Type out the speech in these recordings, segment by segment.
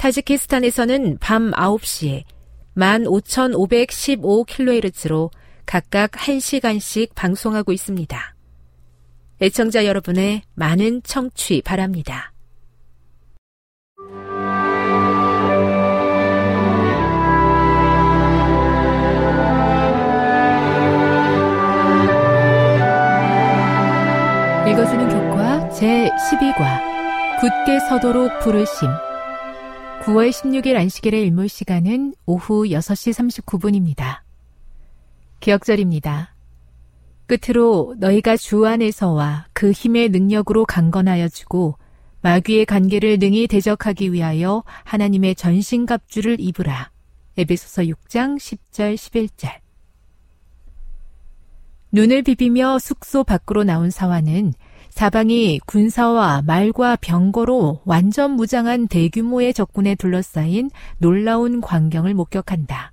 타지키스탄에서는 밤 9시에 15,515kHz로 각각 1시간씩 방송하고 있습니다. 애청자 여러분의 많은 청취 바랍니다. 읽어주는 교과 제12과 굳게 서도록 부르심 9월 16일 안식일의 일몰 시간은 오후 6시 39분입니다. 기억절입니다. 끝으로 너희가 주 안에서와 그 힘의 능력으로 강건하여 주고 마귀의 관계를 능히 대적하기 위하여 하나님의 전신갑주를 입으라. 에베소서 6장 10절 11절. 눈을 비비며 숙소 밖으로 나온 사화는 사방이 군사와 말과 병거로 완전 무장한 대규모의 적군에 둘러싸인 놀라운 광경을 목격한다.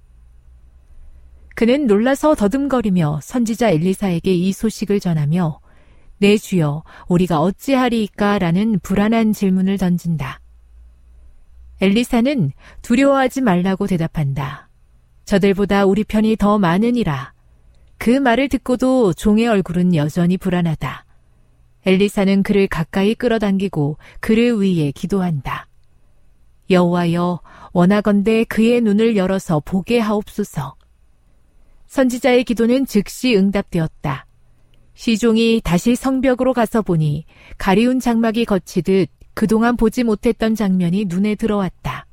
그는 놀라서 더듬거리며 선지자 엘리사에게 이 소식을 전하며 내 주여 우리가 어찌하리이까 라는 불안한 질문을 던진다. 엘리사는 두려워하지 말라고 대답한다. 저들보다 우리 편이 더 많으니라. 그 말을 듣고도 종의 얼굴은 여전히 불안하다. 엘리사는 그를 가까이 끌어당기고 그를 위해 기도한다. 여호와여 원하건대 그의 눈을 열어서 보게 하옵소서. 선지자의 기도는 즉시 응답되었다. 시종이 다시 성벽으로 가서 보니 가리운 장막이 거치듯 그동안 보지 못했던 장면이 눈에 들어왔다.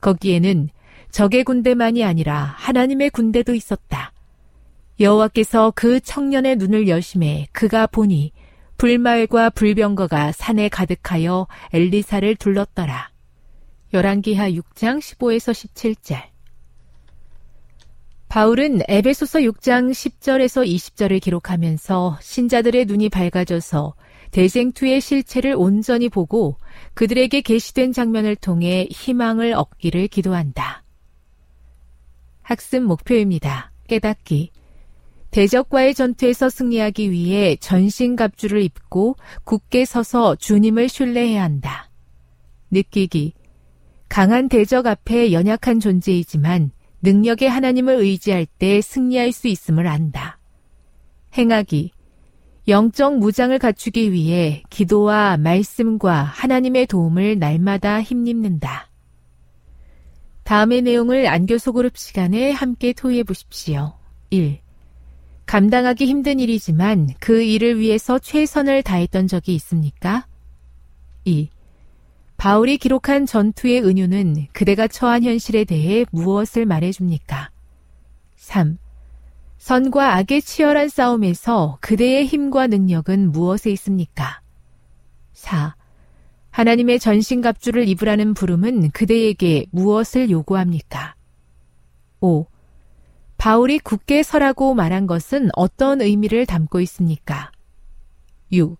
거기에는 적의 군대만이 아니라 하나님의 군대도 있었다. 여호와께서 그 청년의 눈을 여심해 그가 보니 불말과 불병거가 산에 가득하여 엘리사를 둘렀더라. 열왕기하 6장 15에서 17절. 바울은 에베소서 6장 10절에서 20절을 기록하면서 신자들의 눈이 밝아져서 대쟁투의 실체를 온전히 보고 그들에게 게시된 장면을 통해 희망을 얻기를 기도한다. 학습 목표입니다. 깨닫기. 대적과의 전투에서 승리하기 위해 전신갑주를 입고 굳게 서서 주님을 신뢰해야 한다. 느끼기. 강한 대적 앞에 연약한 존재이지만 능력의 하나님을 의지할 때 승리할 수 있음을 안다. 행하기. 영적 무장을 갖추기 위해 기도와 말씀과 하나님의 도움을 날마다 힘입는다. 다음의 내용을 안교 소 그룹 시간에 함께 토의해 보십시오. 1. 감당하기 힘든 일이지만 그 일을 위해서 최선을 다했던 적이 있습니까? 2. 바울이 기록한 전투의 은유는 그대가 처한 현실에 대해 무엇을 말해줍니까? 3. 선과 악의 치열한 싸움에서 그대의 힘과 능력은 무엇에 있습니까? 4. 하나님의 전신갑주를 입으라는 부름은 그대에게 무엇을 요구합니까? 5. 바울이 굳게 서라고 말한 것은 어떤 의미를 담고 있습니까? 6.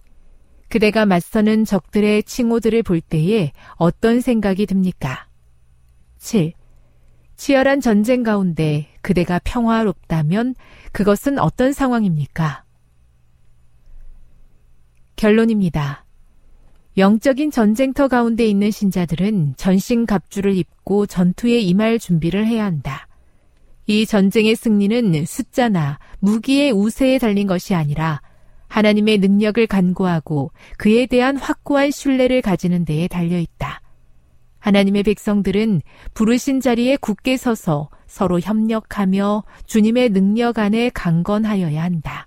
그대가 맞서는 적들의 칭호들을 볼 때에 어떤 생각이 듭니까? 7. 치열한 전쟁 가운데 그대가 평화롭다면 그것은 어떤 상황입니까? 결론입니다. 영적인 전쟁터 가운데 있는 신자들은 전신 갑주를 입고 전투에 임할 준비를 해야 한다. 이 전쟁의 승리는 숫자나 무기의 우세에 달린 것이 아니라 하나님의 능력을 간구하고 그에 대한 확고한 신뢰를 가지는 데에 달려 있다. 하나님의 백성들은 부르신 자리에 굳게 서서 서로 협력하며 주님의 능력 안에 강건하여야 한다.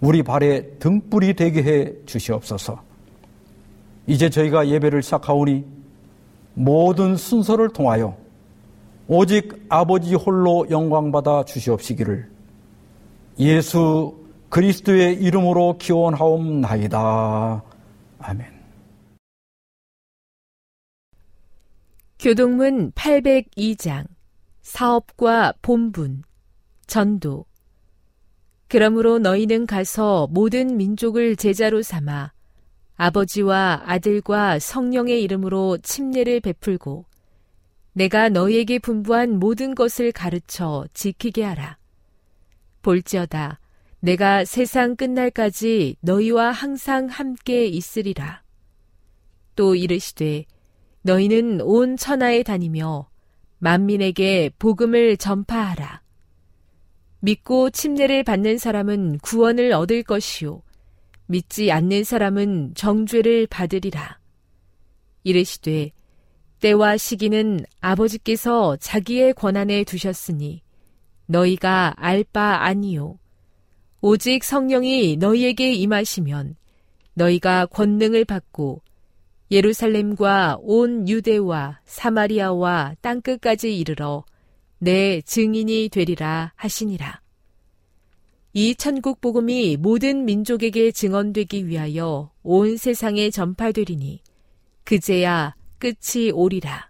우리 발에 등불이 되게 해 주시옵소서. 이제 저희가 예배를 시작하오니 모든 순서를 통하여 오직 아버지 홀로 영광받아 주시옵시기를 예수 그리스도의 이름으로 기원하옵나이다. 아멘. 교동문 802장 사업과 본분 전도 그러므로 너희는 가서 모든 민족을 제자로 삼아 아버지와 아들과 성령의 이름으로 침례를 베풀고 내가 너희에게 분부한 모든 것을 가르쳐 지키게 하라. 볼지어다 내가 세상 끝날까지 너희와 항상 함께 있으리라. 또 이르시되 너희는 온 천하에 다니며 만민에게 복음을 전파하라. 믿고 침례를 받는 사람은 구원을 얻을 것이요. 믿지 않는 사람은 정죄를 받으리라. 이르시되 때와 시기는 아버지께서 자기의 권한에 두셨으니 너희가 알 바 아니요. 오직 성령이 너희에게 임하시면 너희가 권능을 받고 예루살렘과 온 유대와 사마리아와 땅끝까지 이르러 내 증인이 되리라 하시니라. 이 천국 복음이 모든 민족에게 증언되기 위하여 온 세상에 전파되리니 그제야 끝이 오리라.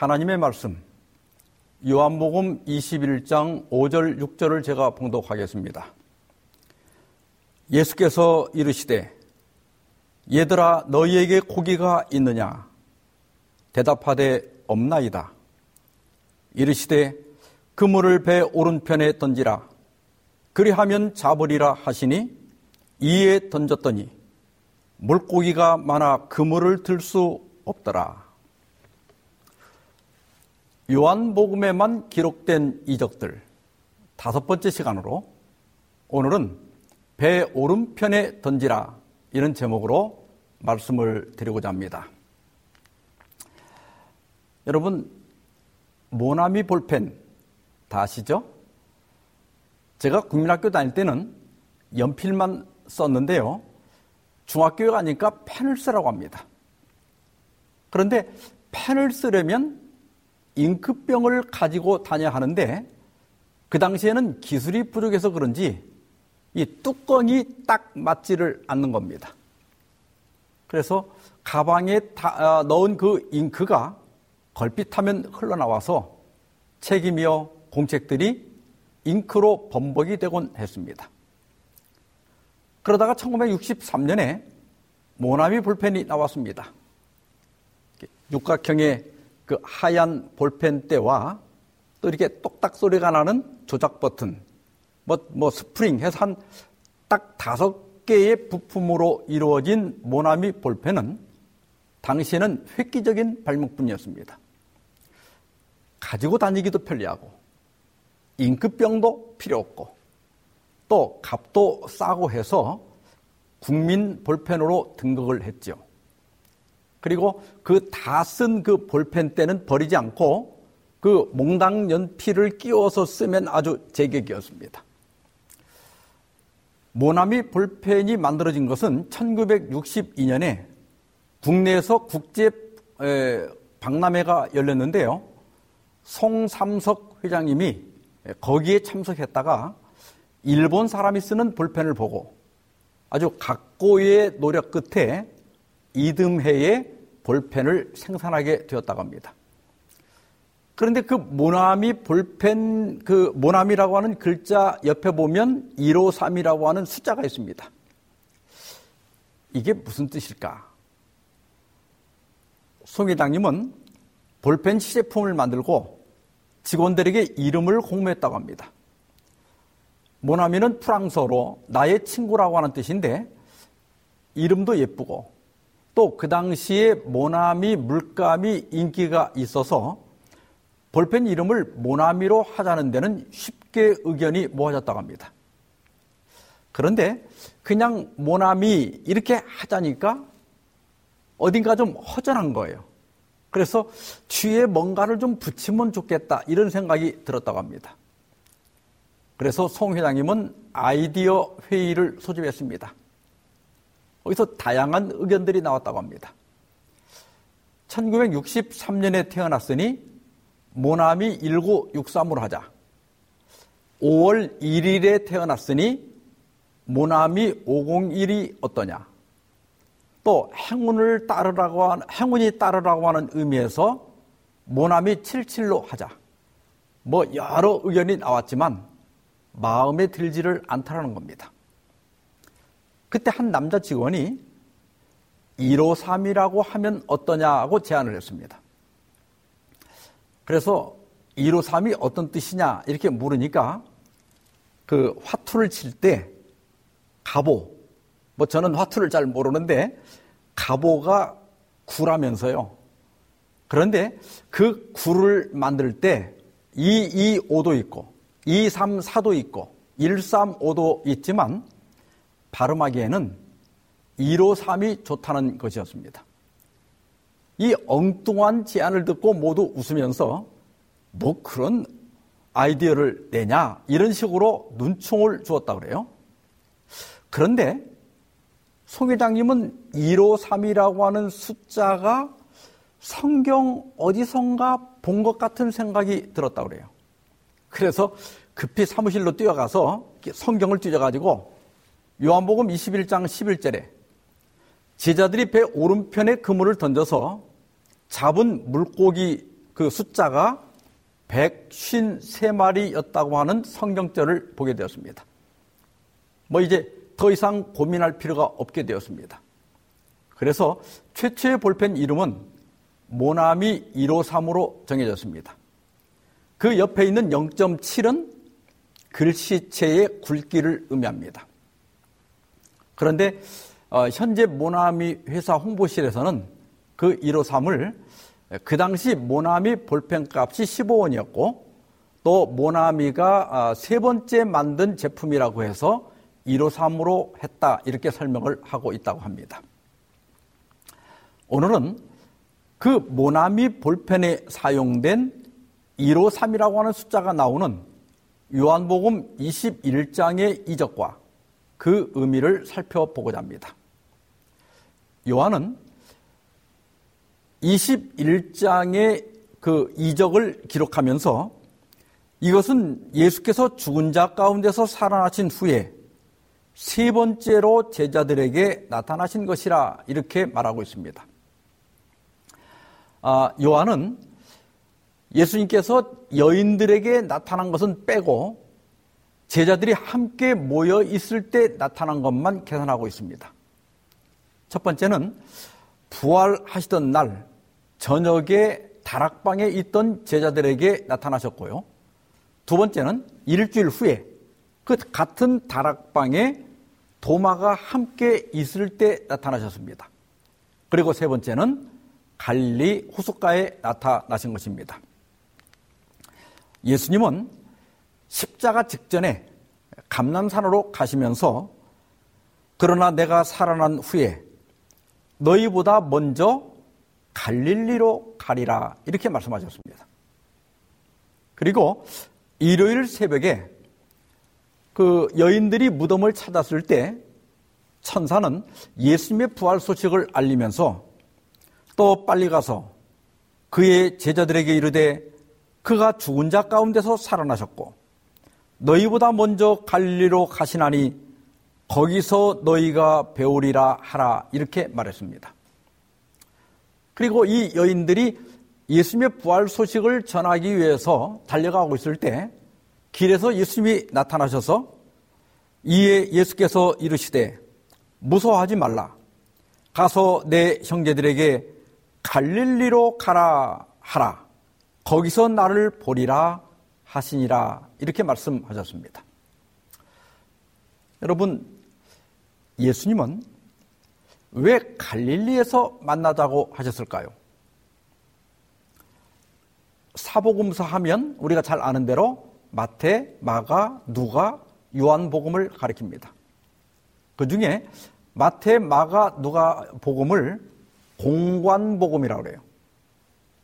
하나님의 말씀 요한복음 21장 5절 6절을 제가 봉독하겠습니다. 예수께서 이르시되 얘들아 너희에게 고기가 있느냐 대답하되 없나이다. 이르시되 그물을 배 오른편에 던지라 그리하면 잡으리라 하시니 이에 던졌더니 물고기가 많아 그물을 들 수 없더라. 요한복음에만 기록된 이적들 다섯 번째 시간으로 오늘은 배 오른편에 던지라 이런 제목으로 말씀을 드리고자 합니다. 여러분 모나미 볼펜 다 아시죠? 제가 국민학교 다닐 때는 연필만 썼는데요. 중학교에 가니까 펜을 쓰라고 합니다. 그런데 펜을 쓰려면 잉크병을 가지고 다녀야 하는데 그 당시에는 기술이 부족해서 그런지 이 뚜껑이 딱 맞지를 않는 겁니다. 그래서 가방에 다, 어, 넣은 그 잉크가 걸핏하면 흘러나와서 책이며 공책들이 잉크로 범벅이 되곤 했습니다. 그러다가 1963년에 모나미 볼펜이 나왔습니다. 육각형의 그 하얀 볼펜대와 또 이렇게 똑딱 소리가 나는 조작 버튼, 뭐, 뭐 스프링 해서 한 딱 다섯 개의 부품으로 이루어진 모나미 볼펜은 당시에는 획기적인 발명품이었습니다. 가지고 다니기도 편리하고, 잉크병도 필요 없고, 또 값도 싸고 해서 국민 볼펜으로 등극을 했죠. 그리고 그 다 쓴 그 볼펜 때는 버리지 않고 그 몽당 연필을 끼워서 쓰면 아주 제격이었습니다. 모나미 볼펜이 만들어진 것은 1962년에 국내에서 국제 박람회가 열렸는데요. 송삼석 회장님이 거기에 참석했다가 일본 사람이 쓰는 볼펜을 보고 아주 각고의 노력 끝에 이듬해에 볼펜을 생산하게 되었다고 합니다. 그런데 그 모나미 볼펜, 그 모나미라고 하는 글자 옆에 보면 153이라고 하는 숫자가 있습니다. 이게 무슨 뜻일까? 송 회장님은 볼펜 시제품을 만들고 직원들에게 이름을 공모했다고 합니다. 모나미는 프랑스어로 나의 친구라고 하는 뜻인데 이름도 예쁘고 또 그 당시에 모나미 물감이 인기가 있어서 볼펜 이름을 모나미로 하자는 데는 쉽게 의견이 모아졌다고 합니다. 그런데 그냥 모나미 이렇게 하자니까 어딘가 좀 허전한 거예요. 그래서 뒤에 뭔가를 좀 붙이면 좋겠다 이런 생각이 들었다고 합니다. 그래서 송 회장님은 아이디어 회의를 소집했습니다. 거기서 다양한 의견들이 나왔다고 합니다. 1963년에 태어났으니 모나미 1963으로 하자. 5월 1일에 태어났으니 모나미 501이 어떠냐. 또 행운을 따르라고 하는, 행운이 따르라고 하는 의미에서 모나미 77로 하자. 뭐 여러 의견이 나왔지만 마음에 들지를 않다라는 겁니다. 그때 한 남자 직원이 153이라고 하면 어떠냐고 제안을 했습니다. 그래서 1호 3이 어떤 뜻이냐 이렇게 물으니까 그 화투를 칠 때 가보 뭐 저는 화투를 잘 모르는데 가보가 구라면서요. 그런데 그 구를 만들 때 2, 2, 5도 있고 2, 3, 4도 있고 1, 3, 5도 있지만 발음하기에는 1호 3이 좋다는 것이었습니다. 이 엉뚱한 제안을 듣고 모두 웃으면서 뭐 그런 아이디어를 내냐 이런 식으로 눈총을 주었다 그래요. 그런데 송 회장님은 1호 3이라고 하는 숫자가 성경 어디선가 본 것 같은 생각이 들었다 그래요. 그래서 급히 사무실로 뛰어가서 성경을 뒤져가지고 요한복음 21장 11절에 제자들이 배 오른편에 그물을 던져서 잡은 물고기 그 숫자가 153마리였다고 하는 성경절을 보게 되었습니다. 뭐 이제 더 이상 고민할 필요가 없게 되었습니다. 그래서 최초의 볼펜 이름은 모나미 153으로 정해졌습니다. 그 옆에 있는 0.7은 글씨체의 굵기를 의미합니다. 그런데 어, 현재 모나미 회사 홍보실에서는 그 153을 그 당시 모나미 볼펜 값이 15원이었고 또 모나미가 아, 세 번째 만든 제품이라고 해서 153으로 했다 이렇게 설명을 하고 있다고 합니다. 오늘은 그 모나미 볼펜에 사용된 153이라고 하는 숫자가 나오는 요한복음 21장의 이적과 그 의미를 살펴보고자 합니다. 요한은 21장의 그 이적을 기록하면서 이것은 예수께서 죽은 자 가운데서 살아나신 후에 세 번째로 제자들에게 나타나신 것이라 이렇게 말하고 있습니다. 아, 요한은 예수님께서 여인들에게 나타난 것은 빼고 제자들이 함께 모여 있을 때 나타난 것만 계산하고 있습니다. 첫 번째는 부활하시던 날 저녁에 다락방에 있던 제자들에게 나타나셨고요. 두 번째는 일주일 후에 그 같은 다락방에 도마가 함께 있을 때 나타나셨습니다. 그리고 세 번째는 갈리 호숫가에 나타나신 것입니다. 예수님은 십자가 직전에 감남산으로 가시면서 그러나 내가 살아난 후에 너희보다 먼저 갈릴리로 가리라 이렇게 말씀하셨습니다. 그리고 일요일 새벽에 그 여인들이 무덤을 찾았을 때 천사는 예수님의 부활 소식을 알리면서 또 빨리 가서 그의 제자들에게 이르되 그가 죽은 자 가운데서 살아나셨고 너희보다 먼저 갈리로 가시나니 거기서 너희가 배우리라 하라 이렇게 말했습니다. 그리고 이 여인들이 예수님의 부활 소식을 전하기 위해서 달려가고 있을 때 길에서 예수님이 나타나셔서 이에 예수께서 이르시되 무서워하지 말라. 가서 내 형제들에게 갈릴리로 가라 하라. 거기서 나를 보리라 하시니라. 이렇게 말씀하셨습니다. 여러분, 예수님은 왜 갈릴리에서 만나자고 하셨을까요? 사복음서 하면 우리가 잘 아는 대로 마태, 마가, 누가, 요한복음을 가리킵니다. 그 중에 마태, 마가, 누가 복음을 공관복음이라고 그래요.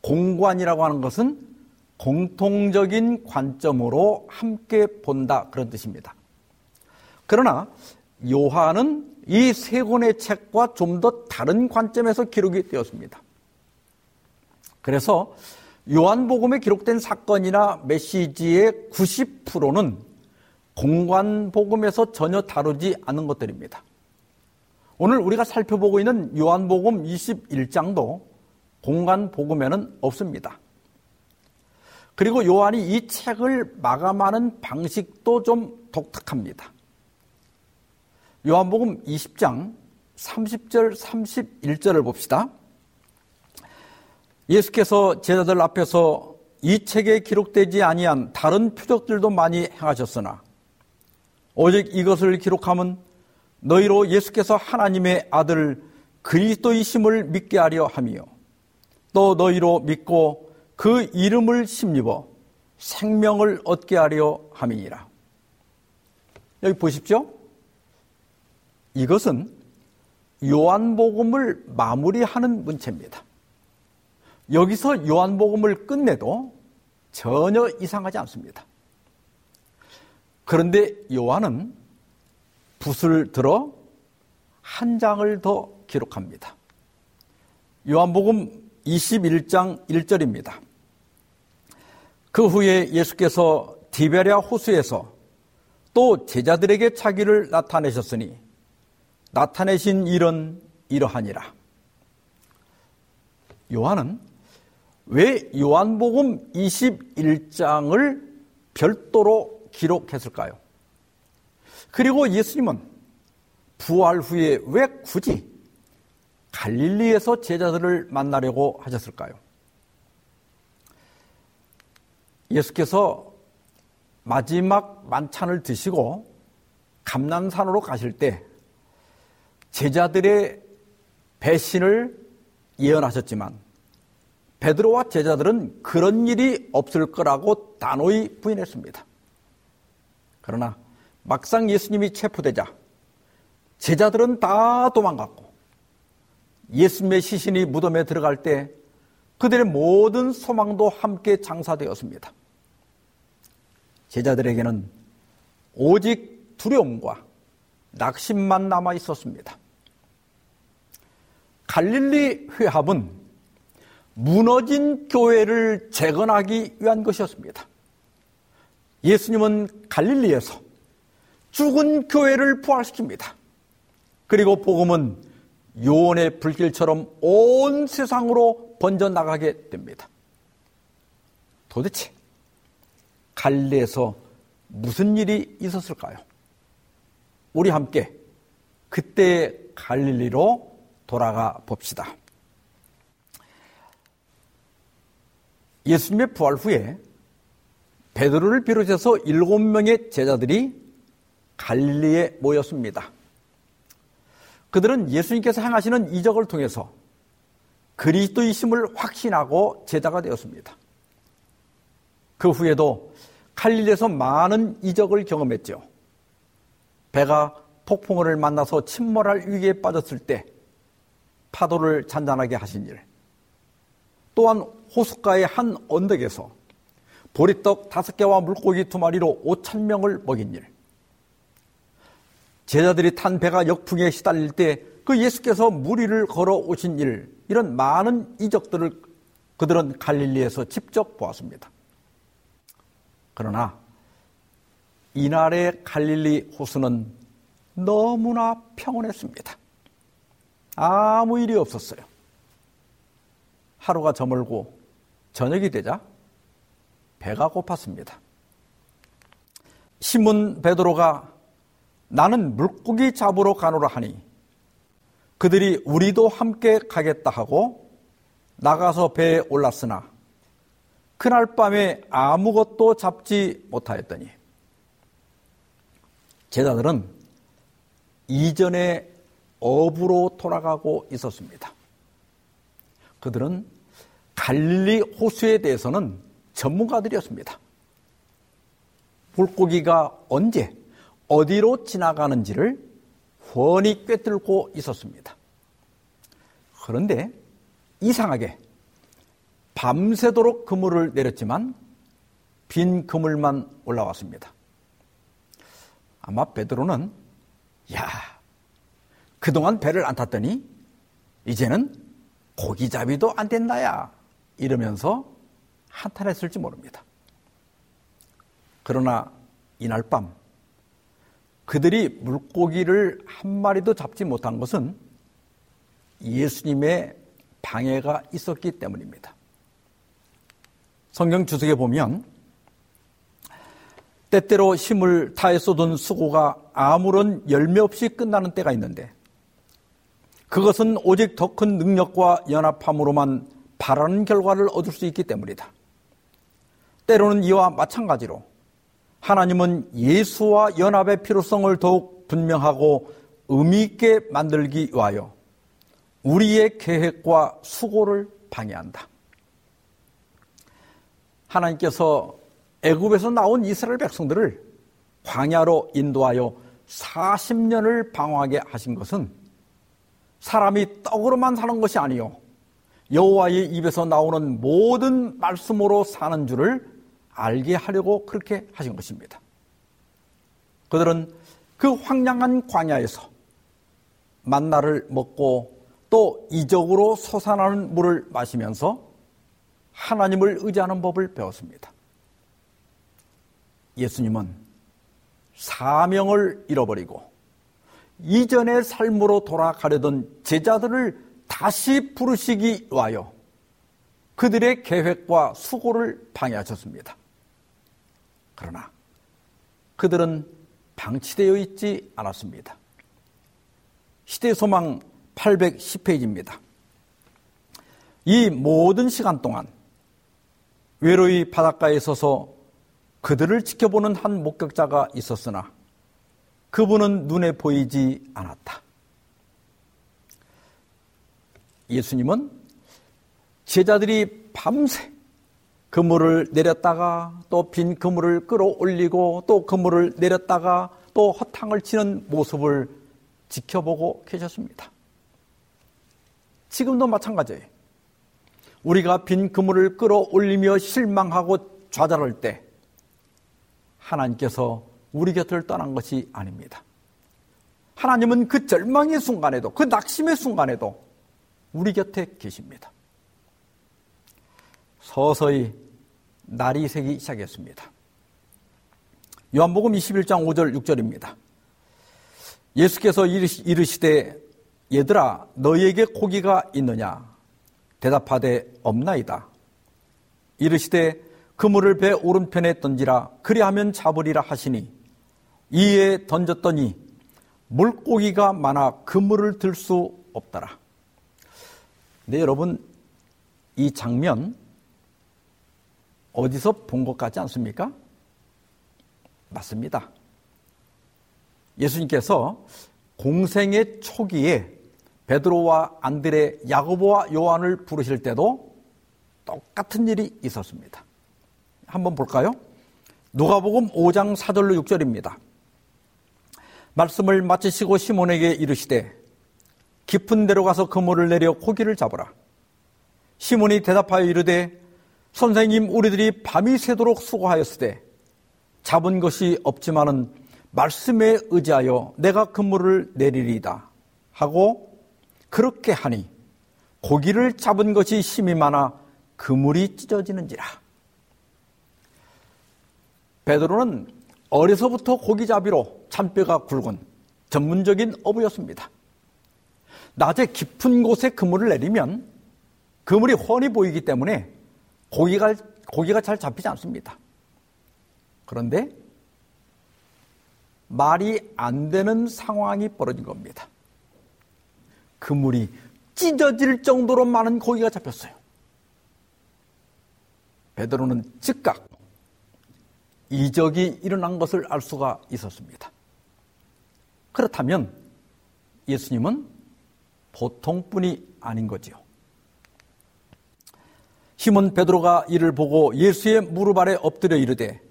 공관이라고 하는 것은 공통적인 관점으로 함께 본다 그런 뜻입니다. 그러나 요한은 이 세 권의 책과 좀 더 다른 관점에서 기록이 되었습니다. 그래서 요한복음에 기록된 사건이나 메시지의 90%는 공관복음에서 전혀 다루지 않은 것들입니다. 오늘 우리가 살펴보고 있는 요한복음 21장도 공관복음에는 없습니다. 그리고 요한이 이 책을 마감하는 방식도 좀 독특합니다. 요한복음 20장 30절 31절을 봅시다. 예수께서 제자들 앞에서 이 책에 기록되지 아니한 다른 표적들도 많이 행하셨으나 오직 이것을 기록함은 너희로 예수께서 하나님의 아들 그리스도이심을 믿게 하려 함이요 또 너희로 믿고 그 이름을 심입어 생명을 얻게 하려 함이니라. 여기 보십시오. 이것은 요한복음을 마무리하는 문체입니다. 여기서 요한복음을 끝내도 전혀 이상하지 않습니다. 그런데 요한은 붓을 들어 한 장을 더 기록합니다. 요한복음 21장 1절입니다. 그 후에 예수께서 디베랴 호수에서 또 제자들에게 자기를 나타내셨으니 나타내신 일은 이러하니라. 요한은 왜 요한복음 21장을 별도로 기록했을까요? 그리고 예수님은 부활 후에 왜 굳이 갈릴리에서 제자들을 만나려고 하셨을까요? 예수께서 마지막 만찬을 드시고 감남산으로 가실 때 제자들의 배신을 예언하셨지만 베드로와 제자들은 그런 일이 없을 거라고 단호히 부인했습니다. 그러나 막상 예수님이 체포되자 제자들은 다 도망갔고 예수님의 시신이 무덤에 들어갈 때 그들의 모든 소망도 함께 장사되었습니다. 제자들에게는 오직 두려움과 낙심만 남아 있었습니다. 갈릴리 회합은 무너진 교회를 재건하기 위한 것이었습니다. 예수님은 갈릴리에서 죽은 교회를 부활시킵니다. 그리고 복음은 요원의 불길처럼 온 세상으로 번져나가게 됩니다. 도대체 갈릴리에서 무슨 일이 있었을까요? 우리 함께 그때 갈릴리로 돌아가 봅시다. 예수님의 부활 후에 베드로를 비롯해서 일곱 명의 제자들이 갈릴리에 모였습니다. 그들은 예수님께서 행하시는 이적을 통해서 그리스도이심을 확신하고 제자가 되었습니다. 그 후에도 갈릴리에서 많은 이적을 경험했죠. 배가 폭풍우를 만나서 침몰할 위기에 빠졌을 때 파도를 잔잔하게 하신 일. 또한 호숫가의 한 언덕에서 보리떡 다섯 개와 물고기 두 마리로 오천 명을 먹인 일. 제자들이 탄 배가 역풍에 시달릴 때 그 예수께서 무리를 걸어 오신 일, 이런 많은 이적들을 그들은 갈릴리에서 직접 보았습니다. 그러나 이날의 갈릴리 호수는 너무나 평온했습니다. 아무 일이 없었어요. 하루가 저물고 저녁이 되자 배가 고팠습니다. 시몬 베드로가 나는 물고기 잡으러 가노라 하니 그들이 우리도 함께 가겠다 하고 나가서 배에 올랐으나 그날 밤에 아무것도 잡지 못하였더니 제자들은 이전에 업으로 돌아가고 있었습니다. 그들은 갈릴리 호수에 대해서는 전문가들이었습니다. 물고기가 언제 어디로 지나가는지를 훤히 꿰뚫고 있었습니다. 그런데 이상하게 밤새도록 그물을 내렸지만 빈 그물만 올라왔습니다. 아마 베드로는 야 그동안 배를 안 탔더니 이제는 고기잡이도 안 된다야 이러면서 한탄했을지 모릅니다. 그러나 이날 밤 그들이 물고기를 한 마리도 잡지 못한 것은 예수님의 방해가 있었기 때문입니다. 성경 주석에 보면 때때로 힘을 다해 쏟은 수고가 아무런 열매 없이 끝나는 때가 있는데 그것은 오직 더 큰 능력과 연합함으로만 바라는 결과를 얻을 수 있기 때문이다. 때로는 이와 마찬가지로 하나님은 예수와 연합의 필요성을 더욱 분명하고 의미 있게 만들기 위하여 우리의 계획과 수고를 방해한다. 하나님께서 애굽에서 나온 이스라엘 백성들을 광야로 인도하여 40년을 방황하게 하신 것은 사람이 떡으로만 사는 것이 아니요 여호와의 입에서 나오는 모든 말씀으로 사는 줄을 알게 하려고 그렇게 하신 것입니다. 그들은 그 황량한 광야에서 만나를 먹고 또 이적으로 솟아나는 물을 마시면서 하나님을 의지하는 법을 배웠습니다. 예수님은 사명을 잃어버리고 이전의 삶으로 돌아가려던 제자들을 다시 부르시기 위하여 그들의 계획과 수고를 방해하셨습니다. 그러나 그들은 방치되어 있지 않았습니다. 시대 소망 810페이지입니다. 이 모든 시간 동안 외로이 바닷가에 서서 그들을 지켜보는 한 목격자가 있었으나 그분은 눈에 보이지 않았다. 예수님은 제자들이 밤새 그물을 내렸다가 또 빈 그물을 끌어올리고 또 그물을 내렸다가 또 허탕을 치는 모습을 지켜보고 계셨습니다. 지금도 마찬가지예요. 우리가 빈 그물을 끌어올리며 실망하고 좌절할 때 하나님께서 우리 곁을 떠난 것이 아닙니다. 하나님은 그 절망의 순간에도 그 낙심의 순간에도 우리 곁에 계십니다. 서서히 날이 새기 시작했습니다. 요한복음 21장 5절 6절입니다. 예수께서 이르시되 얘들아 너희에게 고기가 있느냐 대답하되 없나이다. 이르시되 그물을 배 오른편에 던지라 그리하면 잡으리라 하시니 이에 던졌더니 물고기가 많아 그물을 들 수 없더라. 네 여러분 이 장면 어디서 본 것 같지 않습니까? 맞습니다. 예수님께서 공생의 초기에 베드로와 안드레, 야고보와 요한을 부르실 때도 똑같은 일이 있었습니다. 한번 볼까요? 누가복음 5장 4절로 6절입니다. 말씀을 마치시고 시몬에게 이르시되 깊은 데로 가서 그물을 내려 고기를 잡으라. 시몬이 대답하여 이르되 선생님 우리들이 밤이 새도록 수고하였으되 잡은 것이 없지만은 말씀에 의지하여 내가 그물을 내리리다 하고 그렇게 하니 고기를 잡은 것이 힘이 많아 그물이 찢어지는지라. 베드로는 어려서부터 고기잡이로 잔뼈가 굵은 전문적인 어부였습니다. 낮에 깊은 곳에 그물을 내리면 그물이 훤히 보이기 때문에 고기가, 고기가 잘 잡히지 않습니다. 그런데 말이 안 되는 상황이 벌어진 겁니다. 그물이 찢어질 정도로 많은 고기가 잡혔어요. 베드로는 즉각 이적이 일어난 것을 알 수가 있었습니다. 그렇다면 예수님은 보통뿐이 아닌 거지요. 시몬 베드로가 이를 보고 예수의 무릎 아래 엎드려 이르되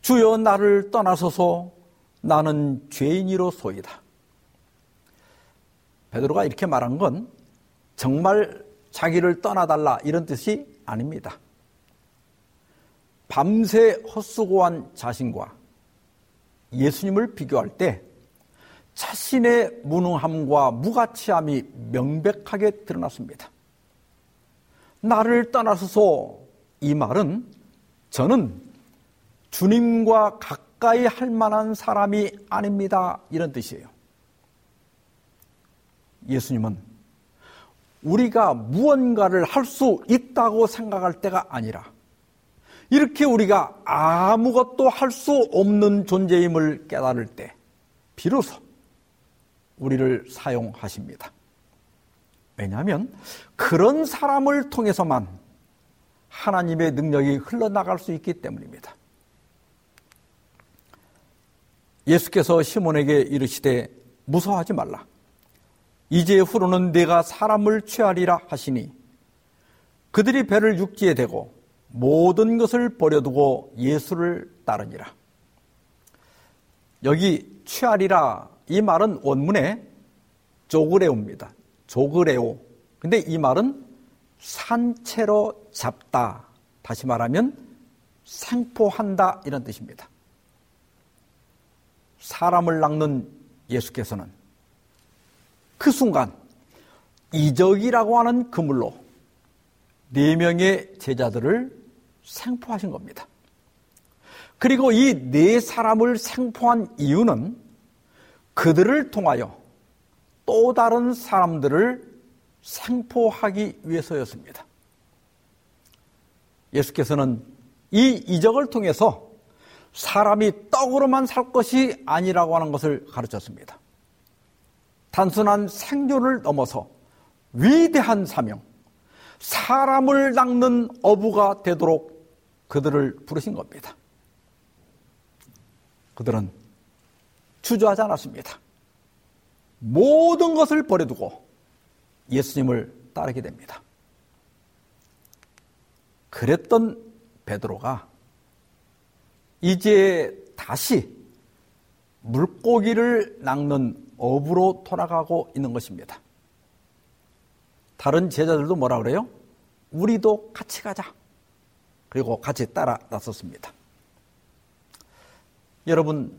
주여 나를 떠나서서 나는 죄인이로소이다. 베드로가 이렇게 말한 건 정말 자기를 떠나달라 이런 뜻이 아닙니다. 밤새 헛수고한 자신과 예수님을 비교할 때 자신의 무능함과 무가치함이 명백하게 드러났습니다. 나를 떠나서서 이 말은 저는 주님과 가까이 할 만한 사람이 아닙니다. 이런 뜻이에요. 예수님은 우리가 무언가를 할 수 있다고 생각할 때가 아니라 이렇게 우리가 아무것도 할 수 없는 존재임을 깨달을 때 비로소 우리를 사용하십니다. 왜냐하면 그런 사람을 통해서만 하나님의 능력이 흘러나갈 수 있기 때문입니다. 예수께서 시몬에게 이르시되 무서워하지 말라. 이제 후로는 내가 사람을 취하리라 하시니 그들이 배를 육지에 대고 모든 것을 버려두고 예수를 따르니라. 여기 취하리라 이 말은 원문에 조그레오입니다. 조그레오. 근데 이 말은 산채로 잡다. 다시 말하면 생포한다 이런 뜻입니다. 사람을 낚는 예수께서는 그 순간 이적이라고 하는 그물로 네 명의 제자들을 생포하신 겁니다. 그리고 이 네 사람을 생포한 이유는 그들을 통하여 또 다른 사람들을 생포하기 위해서였습니다. 예수께서는 이 이적을 통해서 사람이 떡으로만 살 것이 아니라고 하는 것을 가르쳤습니다. 단순한 생존을 넘어서 위대한 사명, 사람을 낚는 어부가 되도록 그들을 부르신 겁니다. 그들은 주저하지 않았습니다. 모든 것을 버려두고 예수님을 따르게 됩니다. 그랬던 베드로가 이제 다시 물고기를 낚는 업으로 돌아가고 있는 것입니다. 다른 제자들도 뭐라 그래요? 우리도 같이 가자. 그리고 같이 따라 나섰습니다. 여러분,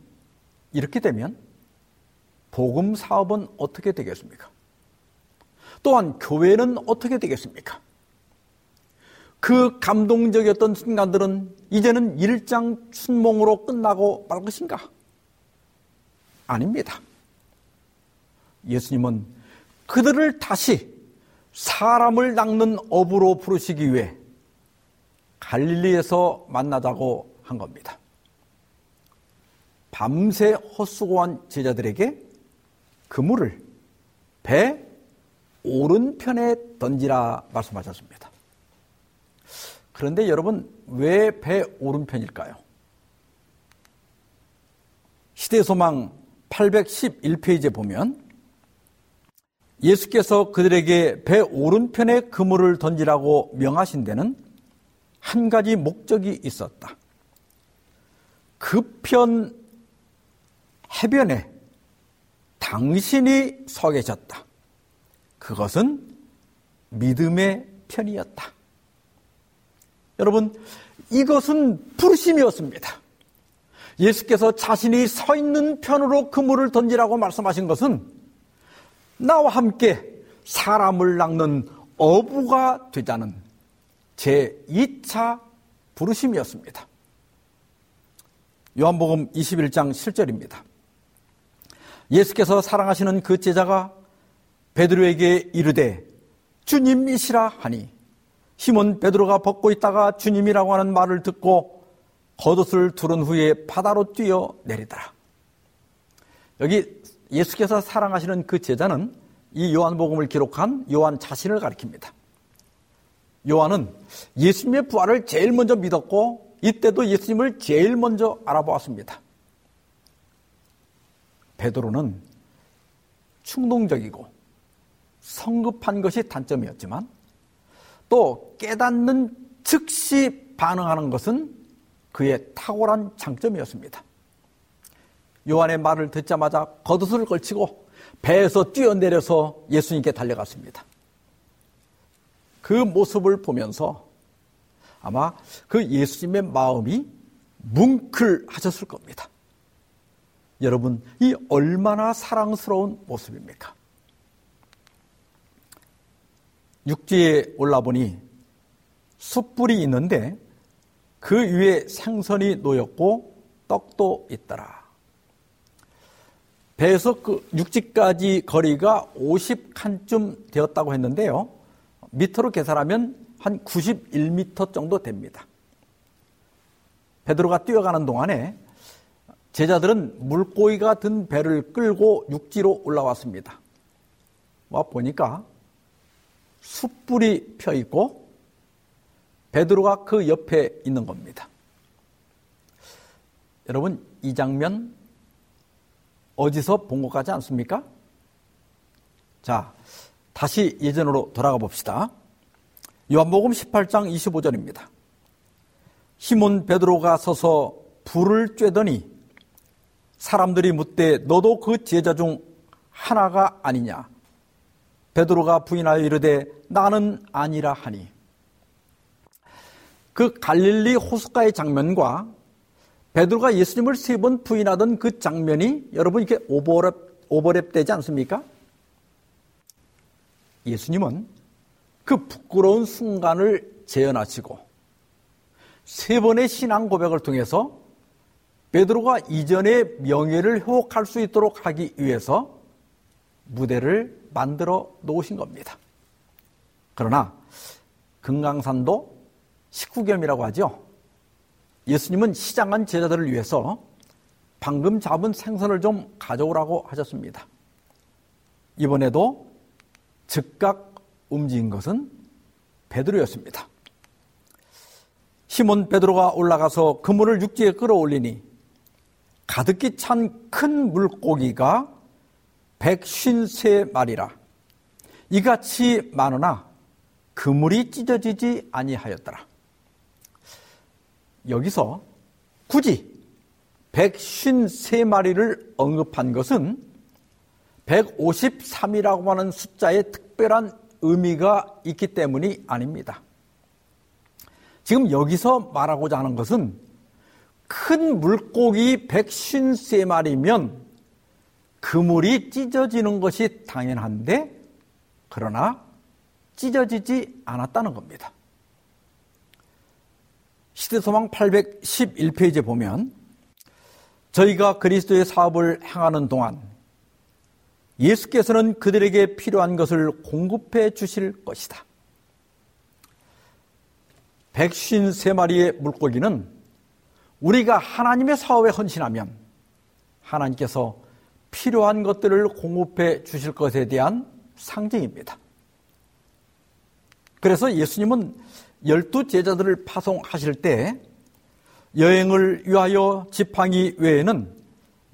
이렇게 되면 복음 사업은 어떻게 되겠습니까? 또한 교회는 어떻게 되겠습니까? 그 감동적이었던 순간들은 이제는 일장 춘몽으로 끝나고 말 것인가? 아닙니다. 예수님은 그들을 다시 사람을 낚는 업으로 부르시기 위해 갈릴리에서 만나자고 한 겁니다. 밤새 헛수고한 제자들에게 그물을 배 오른편에 던지라 말씀하셨습니다. 그런데 여러분, 왜 배 오른편일까요? 시대소망 811페이지에 보면 예수께서 그들에게 배 오른편에 그물을 던지라고 명하신 데는 한 가지 목적이 있었다. 그 편 해변에 당신이 서 계셨다. 그것은 믿음의 편이었다. 여러분, 이것은 부르심이었습니다. 예수께서 자신이 서 있는 편으로 그물을 던지라고 말씀하신 것은 나와 함께 사람을 낚는 어부가 되자는 제 2차 부르심이었습니다. 요한복음 21장 7절입니다. 예수께서 사랑하시는 그 제자가 베드로에게 이르되 주님이시라 하니 시몬 베드로가 벗고 있다가 주님이라고 하는 말을 듣고 겉옷을 두른 후에 바다로 뛰어 내리더라. 여기 예수께서 사랑하시는 그 제자는 이 요한복음을 기록한 요한 자신을 가리킵니다. 요한은 예수님의 부활을 제일 먼저 믿었고 이때도 예수님을 제일 먼저 알아보았습니다. 베드로는 충동적이고 성급한 것이 단점이었지만 또 깨닫는 즉시 반응하는 것은 그의 탁월한 장점이었습니다. 요한의 말을 듣자마자 겉옷을 걸치고 배에서 뛰어내려서 예수님께 달려갔습니다. 그 모습을 보면서 아마 그 예수님의 마음이 뭉클하셨을 겁니다. 여러분, 이 얼마나 사랑스러운 모습입니까? 육지에 올라보니 숯불이 있는데 그 위에 생선이 놓였고 떡도 있더라. 배에서 그 육지까지 거리가 50칸쯤 되었다고 했는데요. 미터로 계산하면 한 91미터 정도 됩니다. 베드로가 뛰어가는 동안에 제자들은 물고기가 든 배를 끌고 육지로 올라왔습니다. 와 보니까 숯불이 펴 있고 베드로가 그 옆에 있는 겁니다. 여러분 이 장면 어디서 본 것 같지 않습니까? 자, 다시 예전으로 돌아가 봅시다. 요한복음 18장 25절입니다. 시몬 베드로가 서서 불을 쬐더니 사람들이 묻되 너도 그 제자 중 하나가 아니냐? 베드로가 부인하여 이르되 나는 아니라 하니. 그 갈릴리 호숫가의 장면과 베드로가 예수님을 세 번 부인하던 그 장면이 여러분 이렇게 오버랩, 오버랩 되지 않습니까? 예수님은 그 부끄러운 순간을 재현하시고 세 번의 신앙 고백을 통해서 베드로가 이전의 명예를 회복할 수 있도록 하기 위해서 무대를 만들어 놓으신 겁니다. 그러나 금강산도 식구겸이라고 하죠. 예수님은 시장한 제자들을 위해서 방금 잡은 생선을 좀 가져오라고 하셨습니다. 이번에도 즉각 움직인 것은 베드로였습니다. 시몬 베드로가 올라가서 그물을 육지에 끌어올리니 가득히 찬 큰 물고기가 백쉰세 마리라 이같이 많으나 그물이 찢어지지 아니하였더라. 여기서 굳이 153마리를 언급한 것은 153이라고 하는 숫자에 특별한 의미가 있기 때문이 아닙니다. 지금 여기서 말하고자 하는 것은 큰 물고기 153마리면 그물이 찢어지는 것이 당연한데 그러나 찢어지지 않았다는 겁니다. 시대소망 811페이지에 보면 저희가 그리스도의 사업을 행하는 동안 예수께서는 그들에게 필요한 것을 공급해 주실 것이다. 153마리의 물고기는 우리가 하나님의 사업에 헌신하면 하나님께서 필요한 것들을 공급해 주실 것에 대한 상징입니다. 그래서 예수님은 열두 제자들을 파송하실 때 여행을 위하여 지팡이 외에는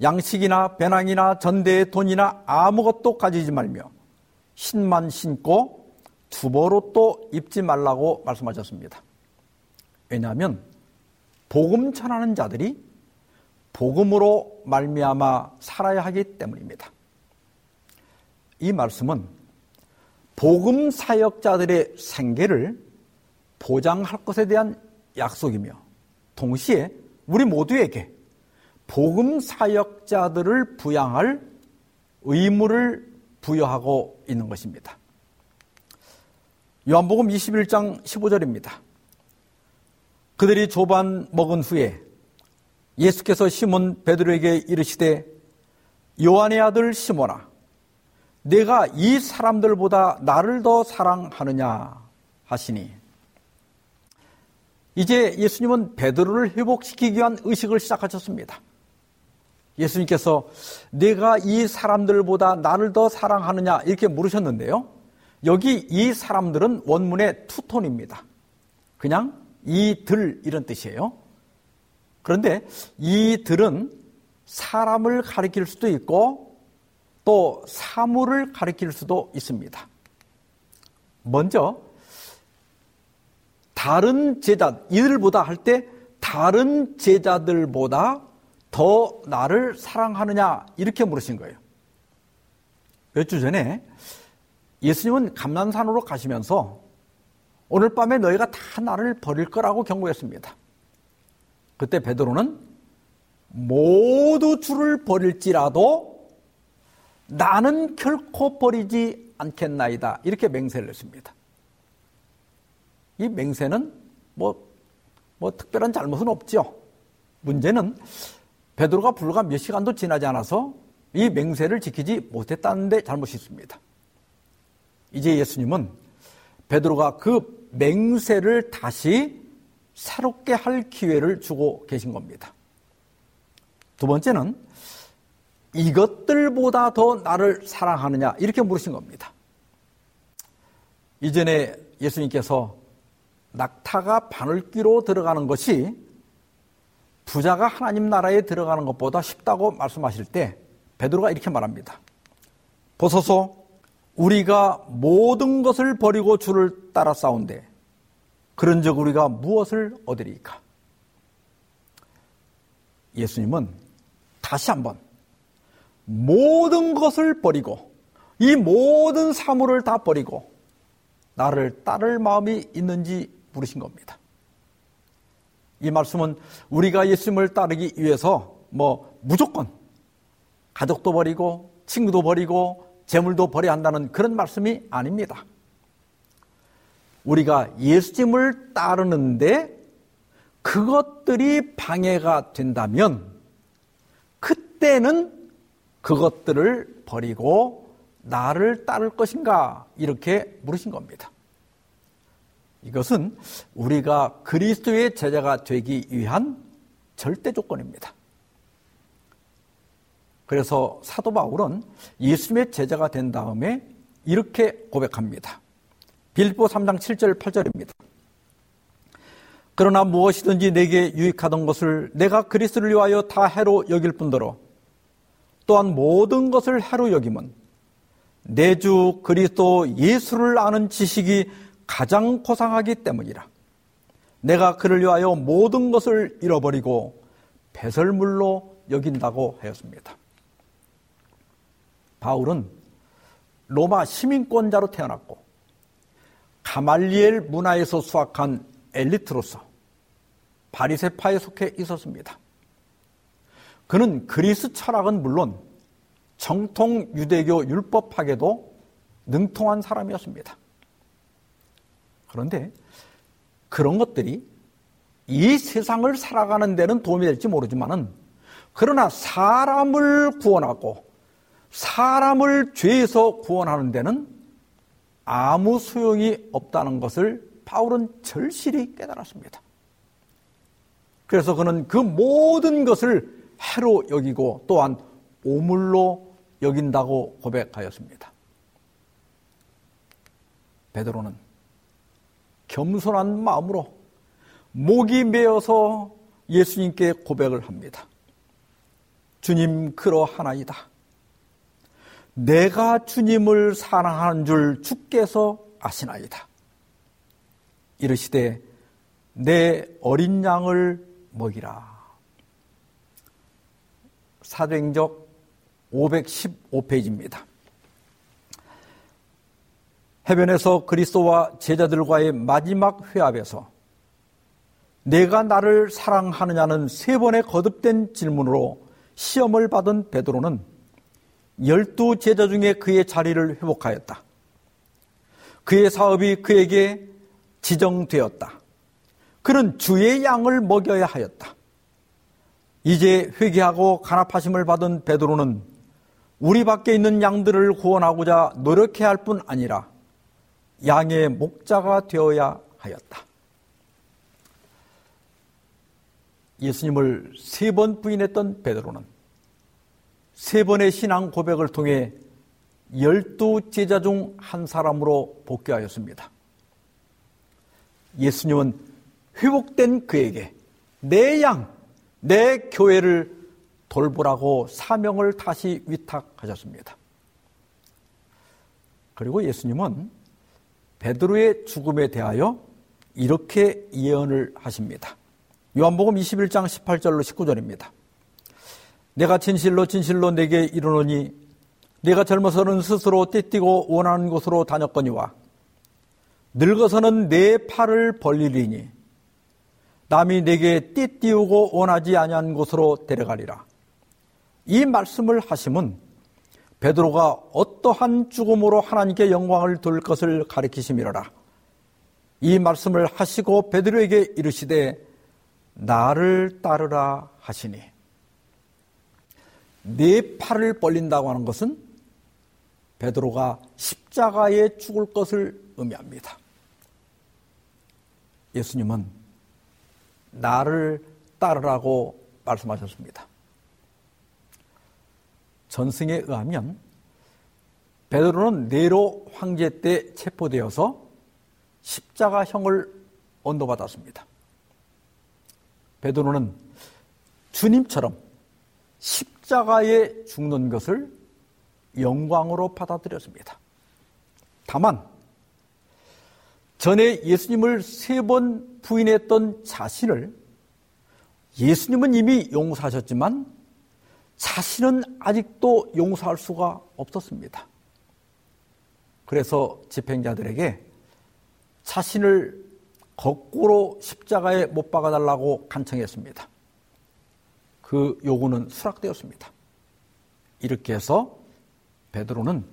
양식이나 배낭이나 전대의 돈이나 아무것도 가지지 말며 신만 신고 두보로 또 입지 말라고 말씀하셨습니다. 왜냐하면 복음 전하는 자들이 복음으로 말미암아 살아야 하기 때문입니다. 이 말씀은 복음 사역자들의 생계를 보장할 것에 대한 약속이며 동시에 우리 모두에게 복음 사역자들을 부양할 의무를 부여하고 있는 것입니다. 요한복음 21장 15절입니다. 그들이 조반 먹은 후에 예수께서 시몬 베드로에게 이르시되 요한의 아들 시몬아 내가 이 사람들보다 나를 더 사랑하느냐 하시니 이제 예수님은 베드로를 회복시키기 위한 의식을 시작하셨습니다. 예수님께서 내가 이 사람들보다 나를 더 사랑하느냐 이렇게 물으셨는데요. 여기 이 사람들은 원문의 투톤입니다. 그냥 이들 이런 뜻이에요. 그런데 이들은 사람을 가리킬 수도 있고 또 사물을 가리킬 수도 있습니다. 먼저 다른 제자, 이들보다 할 때 다른 제자들보다 더 나를 사랑하느냐 이렇게 물으신 거예요. 몇 주 전에 예수님은 감난산으로 가시면서 오늘 밤에 너희가 다 나를 버릴 거라고 경고했습니다. 그때 베드로는 모두 주를 버릴지라도 나는 결코 버리지 않겠나이다. 이렇게 맹세를 했습니다. 이 맹세는 뭐, 뭐 특별한 잘못은 없죠. 문제는 베드로가 불과 몇 시간도 지나지 않아서 이 맹세를 지키지 못했다는데 잘못이 있습니다. 이제 예수님은 베드로가 그 맹세를 다시 새롭게 할 기회를 주고 계신 겁니다. 두 번째는 이것들보다 더 나를 사랑하느냐 이렇게 물으신 겁니다. 이전에 예수님께서 낙타가 바늘귀로 들어가는 것이 부자가 하나님 나라에 들어가는 것보다 쉽다고 말씀하실 때 베드로가 이렇게 말합니다. 보소서 우리가 모든 것을 버리고 주를 따라 싸운데 그런즉 우리가 무엇을 얻으리까? 예수님은 다시 한번 모든 것을 버리고 이 모든 사물을 다 버리고 나를 따를 마음이 있는지 물으신 겁니다. 이 말씀은 우리가 예수님을 따르기 위해서 뭐 무조건 가족도 버리고 친구도 버리고 재물도 버려야 한다는 그런 말씀이 아닙니다. 우리가 예수님을 따르는데 그것들이 방해가 된다면 그때는 그것들을 버리고 나를 따를 것인가 이렇게 물으신 겁니다. 이것은 우리가 그리스도의 제자가 되기 위한 절대 조건입니다. 그래서 사도 바울은 예수님의 제자가 된 다음에 이렇게 고백합니다. 빌보 3장 7절 8절입니다. 그러나 무엇이든지 내게 유익하던 것을 내가 그리스도를 위하여 다 해로 여길 뿐더러 또한 모든 것을 해로 여김은 내 주 그리스도 예수를 아는 지식이 가장 고상하기 때문이라. 내가 그를 위하여 모든 것을 잃어버리고 배설물로 여긴다고 하였습니다. 바울은 로마 시민권자로 태어났고 가말리엘 문화에서 수학한 엘리트로서 바리세파에 속해 있었습니다. 그는 그리스 철학은 물론 정통 유대교 율법학에도 능통한 사람이었습니다. 그런데 그런 것들이 이 세상을 살아가는 데는 도움이 될지 모르지만은 그러나 사람을 구원하고 사람을 죄에서 구원하는 데는 아무 소용이 없다는 것을 바울은 절실히 깨달았습니다. 그래서 그는 그 모든 것을 해로 여기고 또한 오물로 여긴다고 고백하였습니다. 베드로는 겸손한 마음으로 목이 메어서 예수님께 고백을 합니다. 주님 그러하나이다. 내가 주님을 사랑하는 줄 주께서 아시나이다. 이르시되 내 어린 양을 먹이라. 사도행적 515페이지입니다. 해변에서 그리스도와 제자들과의 마지막 회합에서 내가 나를 사랑하느냐는 세 번의 거듭된 질문으로 시험을 받은 베드로는 열두 제자 중에 그의 자리를 회복하였다. 그의 사업이 그에게 지정되었다. 그는 주의 양을 먹여야 하였다. 이제 회개하고 간합하심을 받은 베드로는 우리 밖에 있는 양들을 구원하고자 노력해야 할 뿐 아니라 양의 목자가 되어야 하였다. 예수님을 세 번 부인했던 베드로는 세 번의 신앙 고백을 통해 열두 제자 중 한 사람으로 복귀하였습니다. 예수님은 회복된 그에게 내 양, 내 교회를 돌보라고 사명을 다시 위탁하셨습니다. 그리고 예수님은 베드로의 죽음에 대하여 이렇게 예언을 하십니다. 요한복음 21장 18절로 19절입니다. 내가 진실로 진실로 내게 이르노니 내가 젊어서는 스스로 떼띠고 원하는 곳으로 다녔거니와 늙어서는 내 팔을 벌리리니 남이 내게 띠띠우고 원하지 아니한 곳으로 데려가리라. 이 말씀을 하심은 베드로가 어떠한 죽음으로 하나님께 영광을 돌 것을 가리키심이로라. 이 말씀을 하시고 베드로에게 이르시되 나를 따르라 하시니 네 팔을 벌린다고 하는 것은 베드로가 십자가에 죽을 것을 의미합니다. 예수님은 나를 따르라고 말씀하셨습니다. 전승에 의하면 베드로는 네로 황제 때 체포되어서 십자가형을 언도받았습니다. 베드로는 주님처럼 십자가에 죽는 것을 영광으로 받아들였습니다. 다만 전에 예수님을 세 번 부인했던 자신을 예수님은 이미 용서하셨지만 자신은 아직도 용서할 수가 없었습니다. 그래서 집행자들에게 자신을 거꾸로 십자가에 못 박아달라고 간청했습니다. 그 요구는 수락되었습니다. 이렇게 해서 베드로는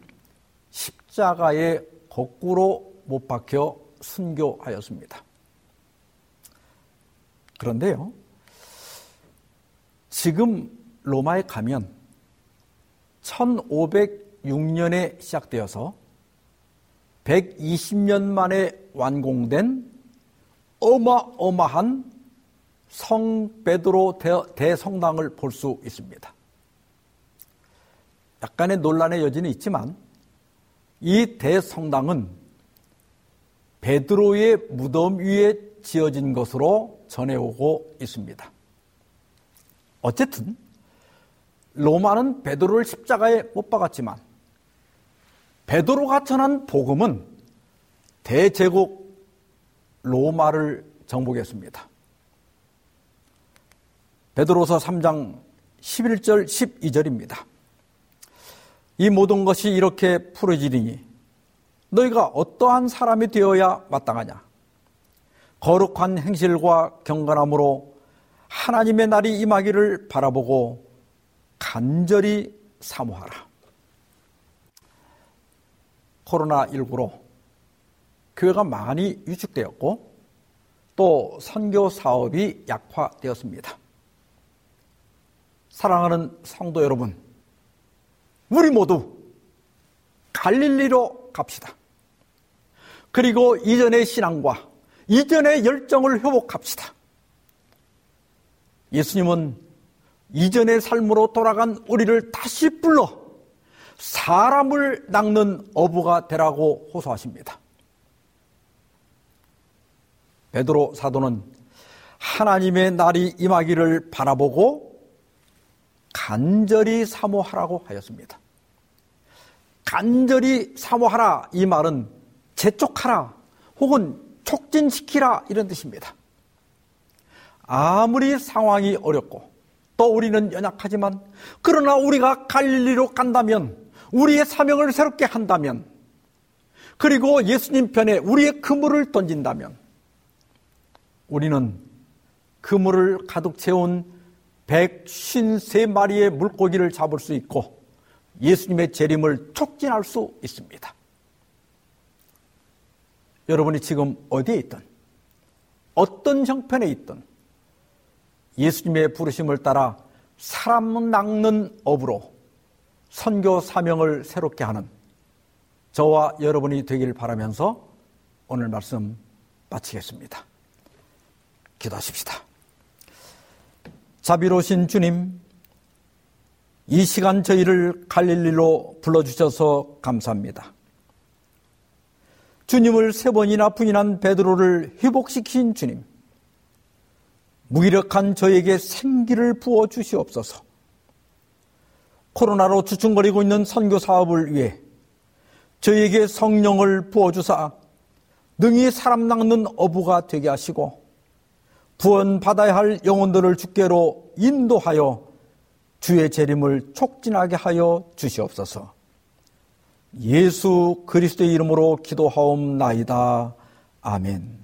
십자가에 거꾸로 못 박혀 순교하였습니다. 그런데요, 지금 로마에 가면 1506년에 시작되어서 120년 만에 완공된 어마어마한 성 베드로 대성당을 볼 수 있습니다. 약간의 논란의 여지는 있지만 이 대성당은 베드로의 무덤 위에 지어진 것으로 전해오고 있습니다. 어쨌든 로마는 베드로를 십자가에 못 박았지만 베드로가 전한 복음은 대제국 로마를 정복했습니다. 베드로서 3장 11절 12절입니다. 이 모든 것이 이렇게 풀어지리니 너희가 어떠한 사람이 되어야 마땅하냐? 거룩한 행실과 경건함으로 하나님의 날이 임하기를 바라보고 간절히 사모하라. 코로나19로 교회가 많이 위축되었고 또 선교 사업이 약화되었습니다. 사랑하는 성도 여러분, 우리 모두 갈릴리로 갑시다. 그리고 이전의 신앙과 이전의 열정을 회복합시다. 예수님은 이전의 삶으로 돌아간 우리를 다시 불러 사람을 낚는 어부가 되라고 호소하십니다. 베드로 사도는 하나님의 날이 임하기를 바라보고 간절히 사모하라고 하였습니다. 간절히 사모하라 이 말은 재촉하라 혹은 촉진시키라 이런 뜻입니다. 아무리 상황이 어렵고 또 우리는 연약하지만 그러나 우리가 갈릴리로 간다면 우리의 사명을 새롭게 한다면 그리고 예수님 편에 우리의 그물을 던진다면 우리는 그물을 가득 채운 153마리의 물고기를 잡을 수 있고 예수님의 재림을 촉진할 수 있습니다. 여러분이 지금 어디에 있든 어떤 형편에 있든 예수님의 부르심을 따라 사람 낚는 업으로 선교 사명을 새롭게 하는 저와 여러분이 되길 바라면서 오늘 말씀 마치겠습니다. 기도하십시다. 자비로우신 주님, 이 시간 저희를 갈릴리로 불러주셔서 감사합니다. 주님을 세 번이나 부인한 베드로를 회복시킨 주님, 무기력한 저에게 생기를 부어 주시옵소서. 코로나로 주춤거리고 있는 선교 사업을 위해 저에게 성령을 부어 주사 능히 사람 낚는 어부가 되게 하시고 구원 받아야 할 영혼들을 주께로 인도하여 주의 재림을 촉진하게 하여 주시옵소서. 예수 그리스도의 이름으로 기도하옵나이다. 아멘.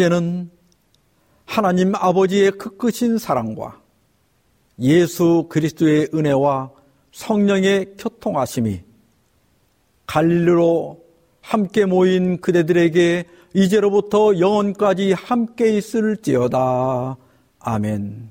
이제는 하나님 아버지의 그 크신 사랑과 예수 그리스도의 은혜와 성령의 교통하심이 갈릴리로 함께 모인 그대들에게 이제로부터 영원까지 함께 있을지어다. 아멘.